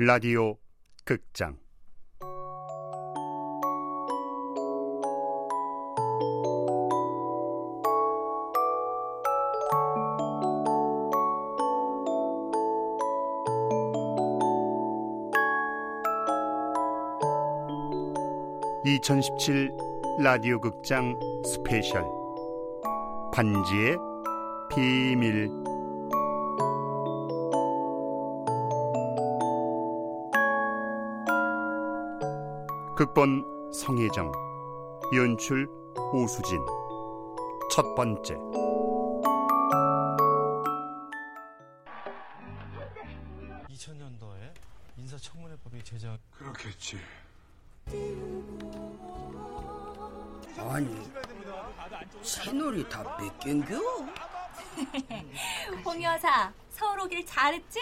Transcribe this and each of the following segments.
라디오 극장. (2017) 라디오 극장 스페셜. 반지의 비밀 극본 성혜정 연출 오수진. 첫 번째. (2000년도에) 인사청문회법이 제정 그렇겠지. 아니 채널이 다몇 갠겨? 홍 여사 서울 오길 잘했지?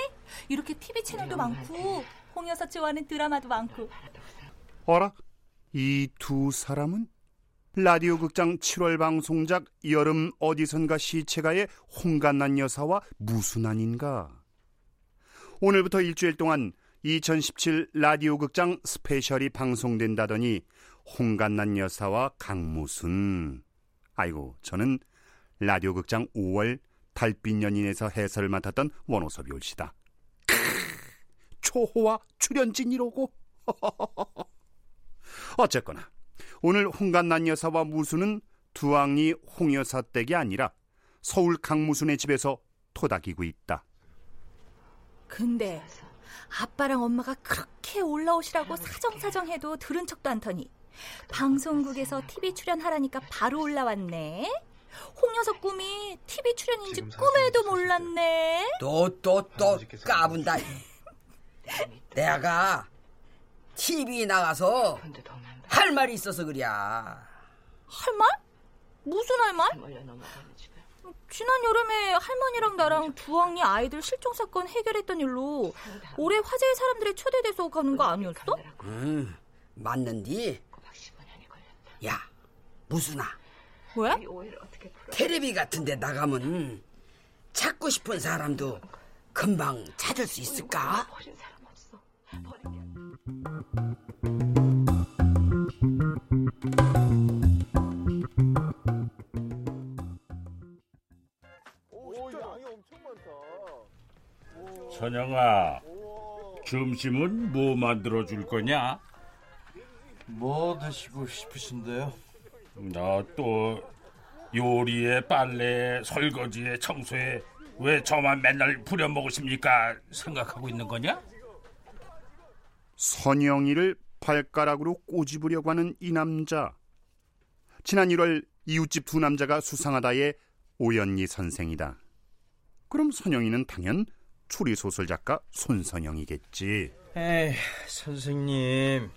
이렇게 TV 채널도 많고 홍 여사 좋아하는 드라마도 많고 어라? 이 두 사람은 라디오 극장 7월 방송작 여름 어디선가 시체가의 홍간난 여사와 무슨 안인가? 오늘부터 일주일 동안 2017 라디오 극장 스페셜이 방송된다더니 홍간난 여사와 강무순. 아이고, 저는 라디오 극장 5월 달빛 연인에서 해설을 맡았던 원호섭이 올시다. 크, 초호와 출연진이로고. 어쨌거나 오늘 홍간난 여사와 무수는 두왕리 홍여사 댁이 아니라 서울 강무순의 집에서 토닥이고 있다. 근데 아빠랑 엄마가 그렇게 올라오시라고 사정사정 해도 들은 척도 않더니 방송국에서 TV 출연하라니까 바로 올라왔네. 홍여석 꿈이 TV 출연인지 꿈에도 몰랐네. 또 또 또 까분다. 내가 TV 나가서 할 말이 있어서 그랴. 할 말? 무슨 할 말? 지난 여름에 할머니랑 나랑 두왕리 아이들 실종 사건 해결했던 일로 올해 화제의 사람들이 초대돼서 가는 거 아니었어? 음, 맞는디. 야, 무슨아. 왜? 테레비 같은데 나가면 찾고 싶은 사람도 금방 찾을 수 있을까? 선영아, 점심은 뭐 만들어 줄 거냐? 뭐 드시고 싶으신데요? 너또 요리에 빨래, 설거지에 청소에 왜 저만 맨날 부려먹으십니까? 생각하고 있는 거냐? 선영이를 발가락으로 꼬집으려고 하는 이 남자. 지난 1월 이웃집 두 남자가 수상하다의 오연희 선생이다. 그럼 선영이는 당연 추리소설 작가 손선영이겠지. 에이, 선생님.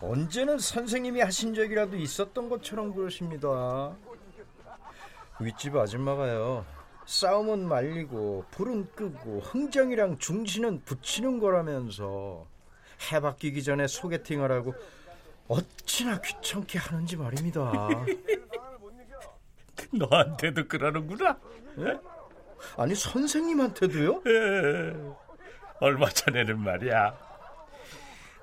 언제는 선생님이 하신 적이라도 있었던 것처럼 그러십니다. 윗집 아줌마가요. 싸움은 말리고 불은 끄고 흥정이랑 중신은 붙이는 거라면서 해 바뀌기 전에 소개팅을 하고 어찌나 귀찮게 하는지 말입니다. 너한테도 그러는구나. 예? 아니 선생님한테도요? 예. 얼마 전에는 말이야.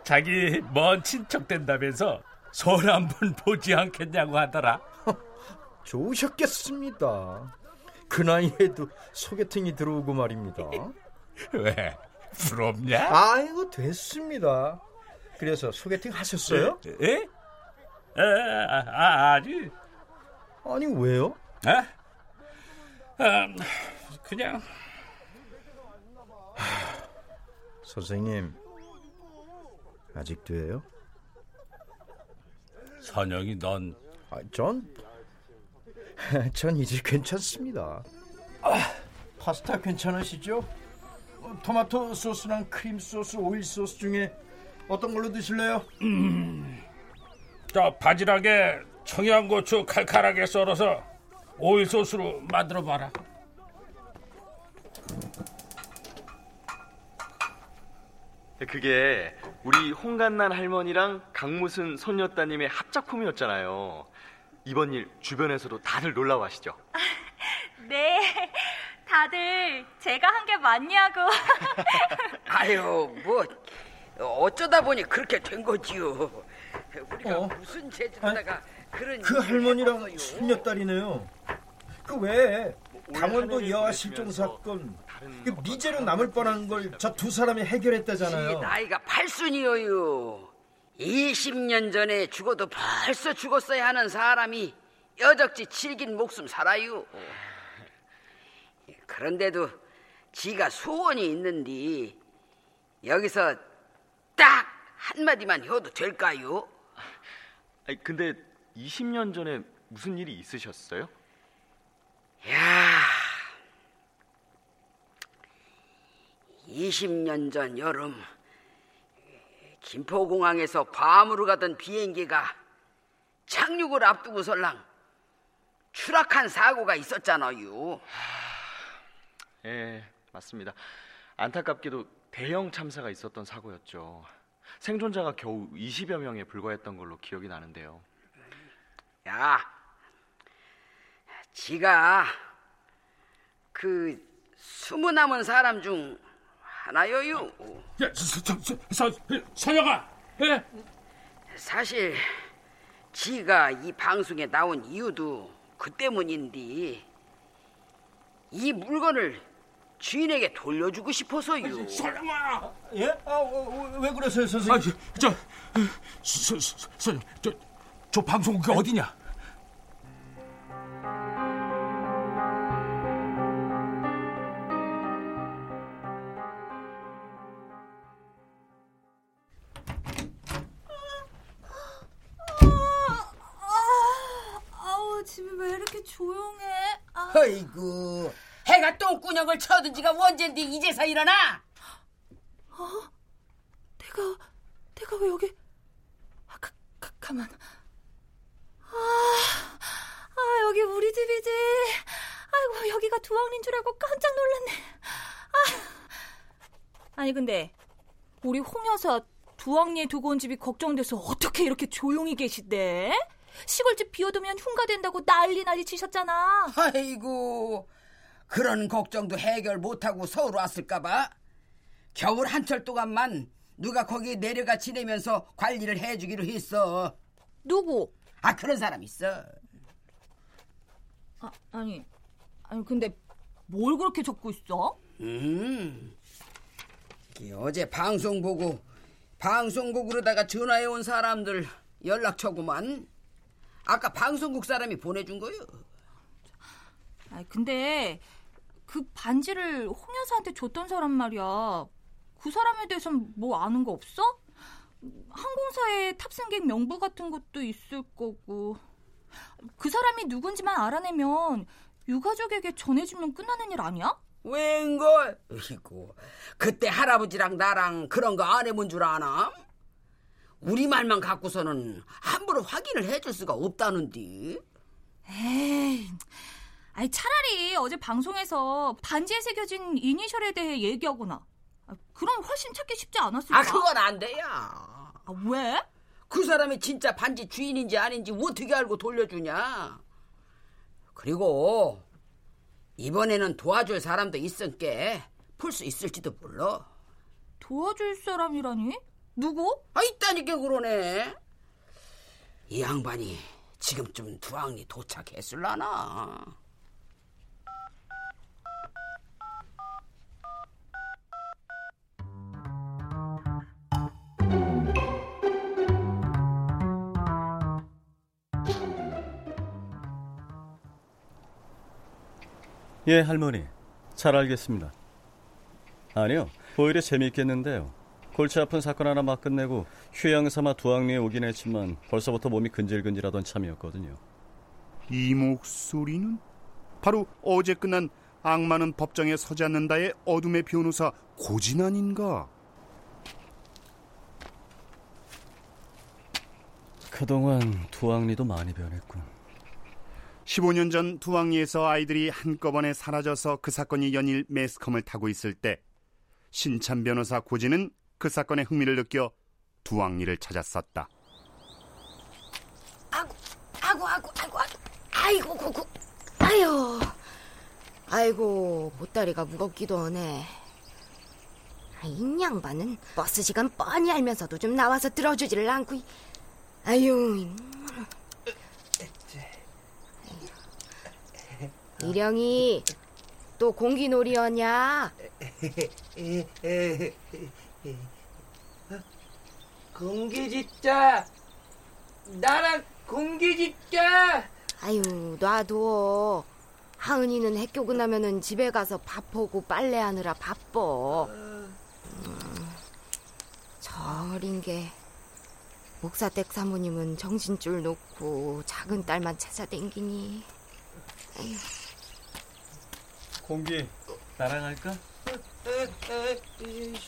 자기 먼 친척 된다면서 손 한 번 보지 않겠냐고 하더라. 좋으셨겠습니다. 그 나이에도 소개팅이 들어오고 말입니다. 왜? 부럽냐? 아이고 됐습니다. 그래서 소개팅 하셨어요? 에? 에? 아, 아, 아니. 아니 왜요? 에? 아, 그냥 선생님 아직도예요? 선영이 넌 아, 전, 전 이제 괜찮습니다. 아, 파스타 괜찮으시죠? 어, 토마토 소스랑 크림 소스, 오일 소스 중에 어떤 걸로 드실래요? 저 바지락에 청양고추 칼칼하게 썰어서 오일 소스로 만들어 봐라. 그게 우리 홍간난 할머니랑 강무순 손녀따님의 합작품이었잖아요. 이번 일 주변에서도 다들 놀라워하시죠? 네. 다들 제가 한 게 맞냐고. 아유, 뭐 어쩌다 보니 그렇게 된 거지요. 우리가 어? 무슨 죄짓다가 그런 그 할머니랑. 손녀딸이네요. 그 외에 강원도 여아 실종 사건 그 미제로 남을 뻔한 걸 저 두 사람이 지 해결했다잖아요. 나이가 팔순이어요. 20년 전에 죽어도 벌써 죽었어야 하는 사람이 여적지 칠긴 목숨 살아요. 그런데도 지가 소원이 있는데 여기서 딱 한마디만 해도 될까요? 아니, 근데 20년 전에 무슨 일이 있으셨어요? 야, 20년 전 여름 김포공항에서 괌으로 가던 비행기가 착륙을 앞두고 설랑 추락한 사고가 있었잖아요. 예, 맞습니다. 안타깝게도 대형 참사가 있었던 사고였죠. 생존자가 겨우 20여 명에 불과했던 걸로 기억이 나는데요. 야, 지가 그 숨어 남은 사람 중 하나여요. 야, 서, 서, 선영아, 예? 사실 지가 이 방송에 나온 이유도 그 때문인데 이 물건을 주인에게 돌려주고 싶어서요. 선영아. 예? 아, 어, 왜 그러세요, 선생님? 아, 저, 저, 서, 서, 선영, 저, 저 방송국이 어디냐? 아우 집이 왜 이렇게 조용해? 아, 아이고 해가 똥구녕을 쳐든 지가 언젠데 이제서 일어나? 내가 내가 왜 여기? 아, 가, 가, 가만. 아, 아 여기 우리 집이지. 아이고 여기가 두왕린 줄 알고 깜짝 놀랐네. 아, 아니 근데 우리 홍 여사 두왕리에 두고 온 집이 걱정돼서 어떻게 이렇게 조용히 계시대? 시골집 비워두면 흉가 된다고 난리 난리 치셨잖아. 아이고 그런 걱정도 해결 못하고 서울 왔을까봐 겨울 한철 동안만 누가 거기 내려가 지내면서 관리를 해주기로 했어. 누구? 아 그런 사람 있어. 아, 아니, 아니 근데 뭘 그렇게 적고 있어? 음. 어제 방송 보고 방송국으로다가 전화해 온 사람들 연락처구만. 아까 방송국 사람이 보내준 거요. 아 근데 그 반지를 홍 여사한테 줬던 사람 말이야. 그 사람에 대해서는 뭐 아는 거 없어? 항공사의 탑승객 명부 같은 것도 있을 거고. 그 사람이 누군지만 알아내면 유가족에게 전해주면 끝나는 일 아니야? 웬걸? 이고 그때 할아버지랑 나랑 그런 거 안 해본 줄 아나? 우리 말만 갖고서는 함부로 확인을 해줄 수가 없다는데. 에이, 아니 차라리 어제 방송에서 반지에 새겨진 이니셜에 대해 얘기하거나. 아, 그럼 훨씬 찾기 쉽지 않았을까? 아 그건 안 돼야. 아, 왜? 그 사람이 진짜 반지 주인인지 아닌지 어떻게 알고 돌려주냐? 그리고 이번에는 도와줄 사람도 있을게 풀 수 있을지도 몰라. 도와줄 사람이라니? 누구? 아 있다니까 그러네. 이 양반이 지금쯤 두항리 도착했을라나. 예, 할머니. 잘 알겠습니다. 아니요, 오히려 재미있겠는데요. 골치 아픈 사건 하나 막 끝내고 휴양 삼아 두항리에 오긴 했지만 벌써부터 몸이 근질근질하던 참이었거든요. 이 목소리는 바로 어제 끝난 악마는 법정에 서지 않는다의 어둠의 변호사 고진환인가? 그동안 두항리도 많이 변했군. 15년 전 두왕리에서 아이들이 한꺼번에 사라져서 그 사건이 연일 매스컴을 타고 있을 때 신참 변호사 고진은 그 사건에 흥미를 느껴 두왕리를 찾았었다. 아구, 아구, 아구, 아구. 아이고, 구구. 아유. 아이고, 보따리가 무겁기도 하네. 이 양반은 버스 시간 뻔히 알면서도 좀 나와서 들어주지를 않고. 아유. 이령이 또 공기놀이였냐? 공기 짓자. 나랑 공기 짓자. 아유, 놔둬. 하은이는 학교 끝나면은 집에 가서 밥하고 빨래하느라 바빠. 음, 저 어린 게 목사댁 사모님은 정신줄 놓고 작은 딸만 찾아댕기니. 아유. 공기 나랑 할까?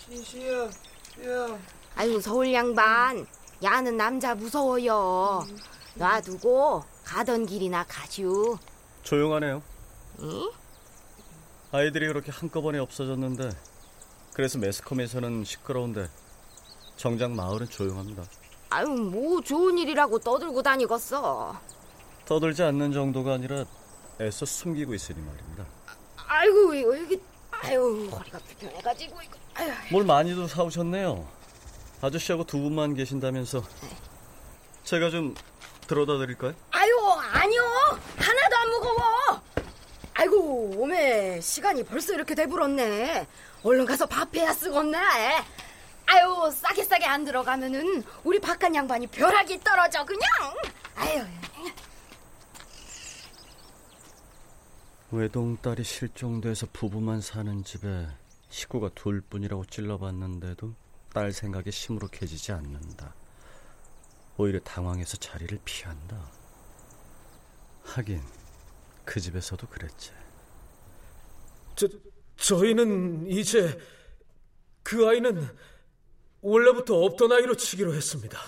시시야, 야. 아유, 서울 양반. 야는 남자 무서워요. 놔두고 가던 길이나 가슈. 조용하네요. 응? 아이들이 그렇게 한꺼번에 없어졌는데 그래서 매스컴에서는 시끄러운데 정작 마을은 조용합니다. 아유, 뭐 좋은 일이라고 떠들고 다니겠어. 떠들지 않는 정도가 아니라 애써 숨기고 있으니 말입니다. 아이고, 이거 여기, 아유, 허리가 불편해가지고, 이거, 아유. 뭘 많이도 사오셨네요. 아저씨하고 두 분만 계신다면서 제가 좀 들어다 드릴까요? 아유, 아니요. 하나도 안 무거워. 아이고, 오메, 시간이 벌써 이렇게 돼버렸네. 얼른 가서 밥해야 쓰겄네. 아유, 싸게 싸게 안 들어가면은 우리 박한 양반이 벼락이 떨어져, 그냥. 아유. 외동딸이 실종돼서 부부만 사는 집에 식구가 둘뿐이라고 찔러봤는데도 딸 생각이 시무룩해지지 않는다. 오히려 당황해서 자리를 피한다. 하긴 그 집에서도 그랬지. 저 저희는 이제 그 아이는 원래부터 없던 아이로 치기로 했습니다.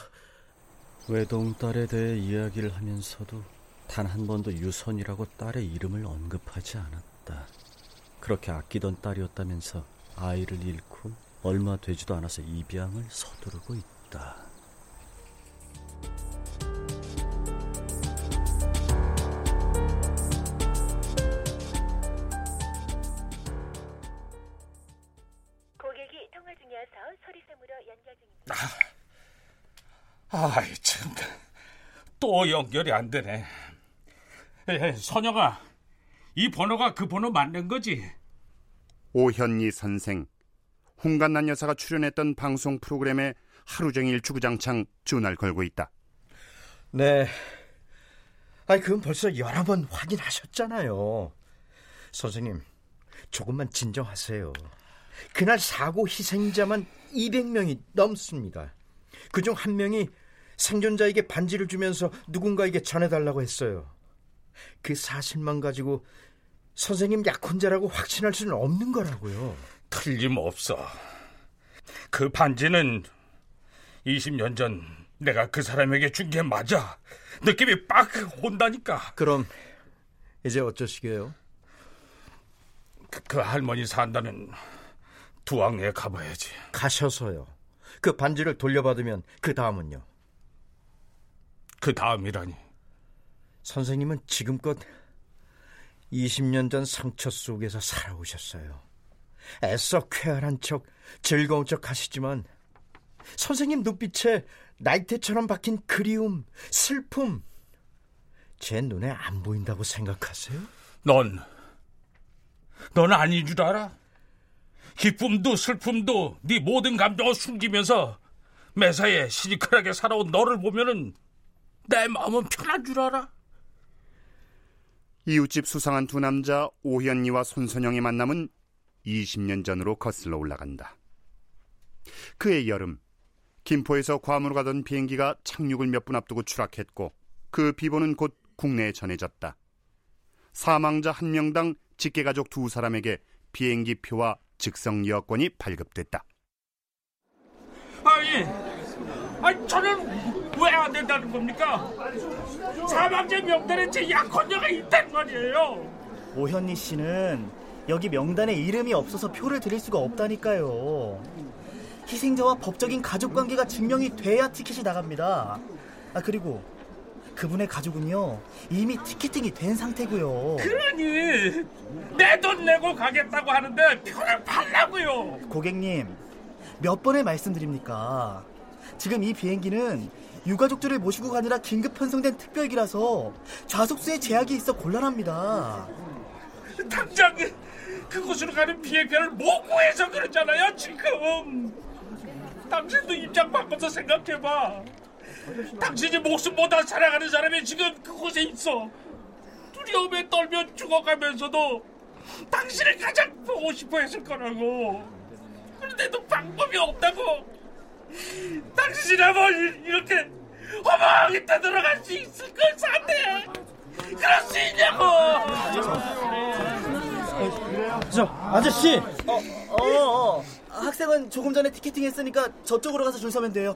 외동딸에 대해 이야기를 하면서도 단 한 번도 유선이라고 딸의 이름을 언급하지 않았다. 그렇게 아끼던 딸이었다면서 아이를 잃고 얼마 되지도 않아서 입양을 서두르고 있다. 고객이 통화 중이어서 소리샘으로 연결 중입니다. 아이 참. 또 연결이 안 되네. 에, 선영아, 이 번호가 그 번호 맞는 거지? 오현희 선생, 홍간난 여사가 출연했던 방송 프로그램에 하루 종일 주구장창 전화를 걸고 있다. 네. 아이, 그건 벌써 여러 번 확인하셨잖아요. 선생님, 조금만 진정하세요. 그날 사고 희생자만 200명이 넘습니다. 그중 한 명이 생존자에게 반지를 주면서 누군가에게 전해달라고 했어요. 그 사실만 가지고 선생님 약혼자라고 확신할 수는 없는 거라고요. 틀림없어. 그 반지는 20년 전 내가 그 사람에게 준 게 맞아. 느낌이 빡 온다니까. 그럼 이제 어쩌시게요? 그, 그 할머니 산다는 두왕리에 가봐야지. 가셔서요. 그 반지를 돌려받으면 그 다음은요. 그 다음이라니. 선생님은 지금껏 20년 전 상처 속에서 살아오셨어요. 애써 쾌활한 척, 즐거운 척 하시지만 선생님 눈빛에 나이테처럼 박힌 그리움, 슬픔 제 눈에 안 보인다고 생각하세요? 넌, 넌 아닌 줄 알아? 기쁨도 슬픔도 네 모든 감정을 숨기면서 매사에 시니컬하게 살아온 너를 보면은 내 마음은 편한 줄 알아? 이웃집 수상한 두 남자 오현이와 손선영의 만남은 20년 전으로 거슬러 올라간다. 그해 여름 김포에서 괌으로 가던 비행기가 착륙을 몇 분 앞두고 추락했고 그 비보는 곧 국내에 전해졌다. 사망자 한 명당 직계 가족 두 사람에게 비행기 표와 즉석 여권이 발급됐다. 아니, 아니 저는 왜 안 된다는 겁니까? 사망자 명단에 제 약혼녀가 있단 말이에요. 오현희 씨는 여기 명단에 이름이 없어서 표를 드릴 수가 없다니까요. 희생자와 법적인 가족 관계가 증명이 돼야 티켓이 나갑니다. 아 그리고 그분의 가족은요 이미 티켓팅이 된 상태고요. 그러니 내 돈 내고 가겠다고 하는데 표를 팔라고요. 고객님 몇 번을 말씀드립니까? 지금 이 비행기는 유가족들을 모시고 가느라 긴급 편성된 특별기라서 좌석수에 제약이 있어 곤란합니다. 당장 그곳으로 가는 비행편을 못 구해서 그러잖아요 지금. 당신도 입장 바꿔서 생각해봐. 당신이 목숨 보다 사랑하는 사람이 지금 그곳에 있어. 두려움에 떨며 죽어가면서도 당신을 가장 보고 싶어 했을 거라고. 그런데도 방법이 없다고. 당신이라면 이렇게 허망하게 떠들어갈 수 있을 걸 산대. 그럴 수 있냐고. 저 아저씨. 어, 어, 어. 학생은 조금 전에 티켓팅 했으니까 저쪽으로 가서 줄 서면 돼요.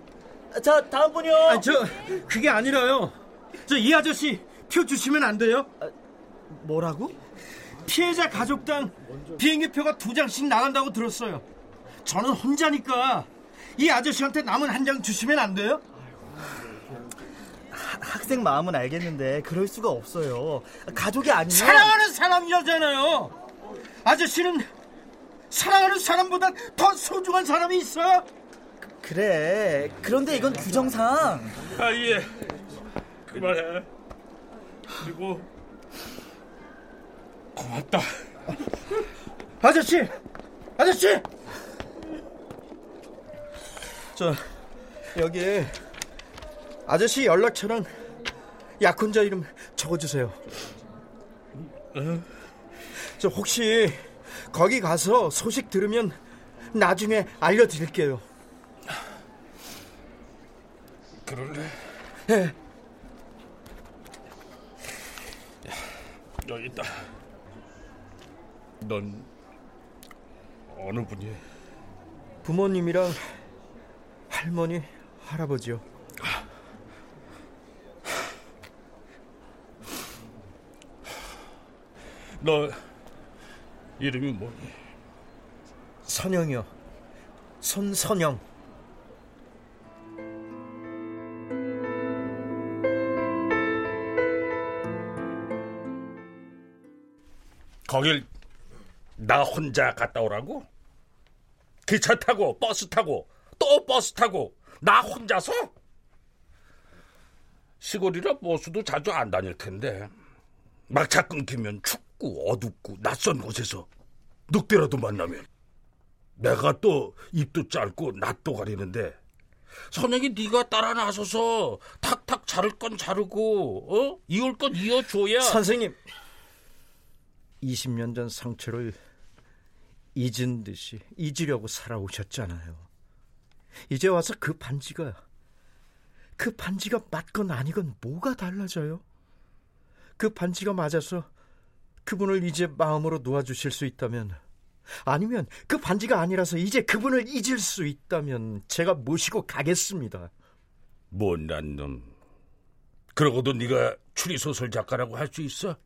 자, 다음 분이요. 아, 저 그게 아니라요. 저 이 아저씨 표 주시면 안 돼요? 아, 뭐라고? 피해자 가족당 비행기 표가 두 장씩 나간다고 들었어요. 저는 혼자니까 이 아저씨한테 남은 한 장 주시면 안 돼요? 하, 학생 마음은 알겠는데 그럴 수가 없어요. 가족이 아니면 사랑하는 사람이잖아요. 아저씨는 사랑하는 사람보다 더 소중한 사람이 있어. 그래. 그런데 이건 규정상. 아 예. 그만해. 그리고 고맙다. 아저씨, 아저씨. 저 여기 아저씨 연락처랑 약혼자 이름 적어주세요. 저 혹시 거기 가서 소식 들으면 나중에 알려드릴게요. 그럴래? 네. 여기 있다. 넌 어느 분이? 부모님이랑 할머니, 할아버지요. 너 이름이 뭐니? 선영이요. 손선영. 거길 나 혼자 갔다 오라고? 기차 타고 버스 타고 또 버스 타고 나 혼자서? 시골이라 버스도 자주 안 다닐 텐데 막차 끊기면 춥고 어둡고 낯선 곳에서 늑대라도 만나면 내가 또 입도 짧고 낯도 가리는데 선영이 네가 따라 나서서 탁탁 자를 건 자르고 어? 이을 건 이어줘야 선생님 20년 전 상처를 잊은 듯이 잊으려고 살아오셨잖아요. 이제 와서 그 반지가 그 반지가 맞건 아니건 뭐가 달라져요? 그 반지가 맞아서 그분을 이제 마음으로 놓아주실 수 있다면 아니면 그 반지가 아니라서 이제 그분을 잊을 수 있다면 제가 모시고 가겠습니다. 못난 놈. 그러고도 네가 추리소설 작가라고 할 수 있어?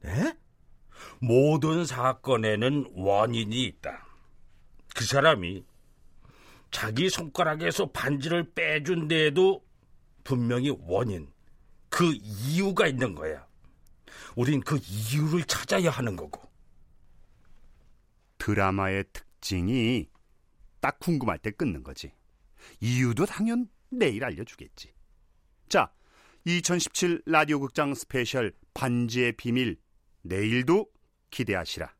네? 모든 사건에는 원인이 있다. 그 사람이 자기 손가락에서 반지를 빼준 데에도 분명히 원인, 그 이유가 있는 거야. 우린 그 이유를 찾아야 하는 거고. 드라마의 특징이 딱 궁금할 때 끊는 거지. 이유도 당연 내일 알려주겠지. 자, 2017 라디오 극장 스페셜 반지의 비밀 내일도 기대하시라.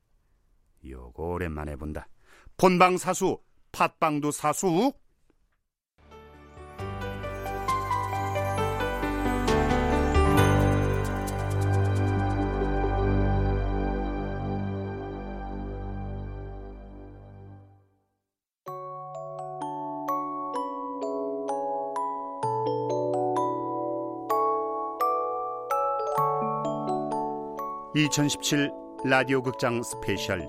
요거 오랜만에 본다. 본방 사수, 팟빵도 사수. (2017) 라디오 극장 스페셜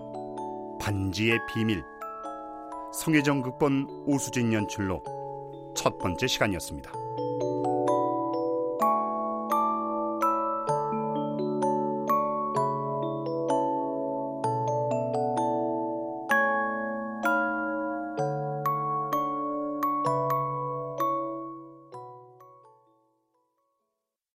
반지의 비밀 성혜정 극본 오수진 연출로 첫 번째 시간이었습니다.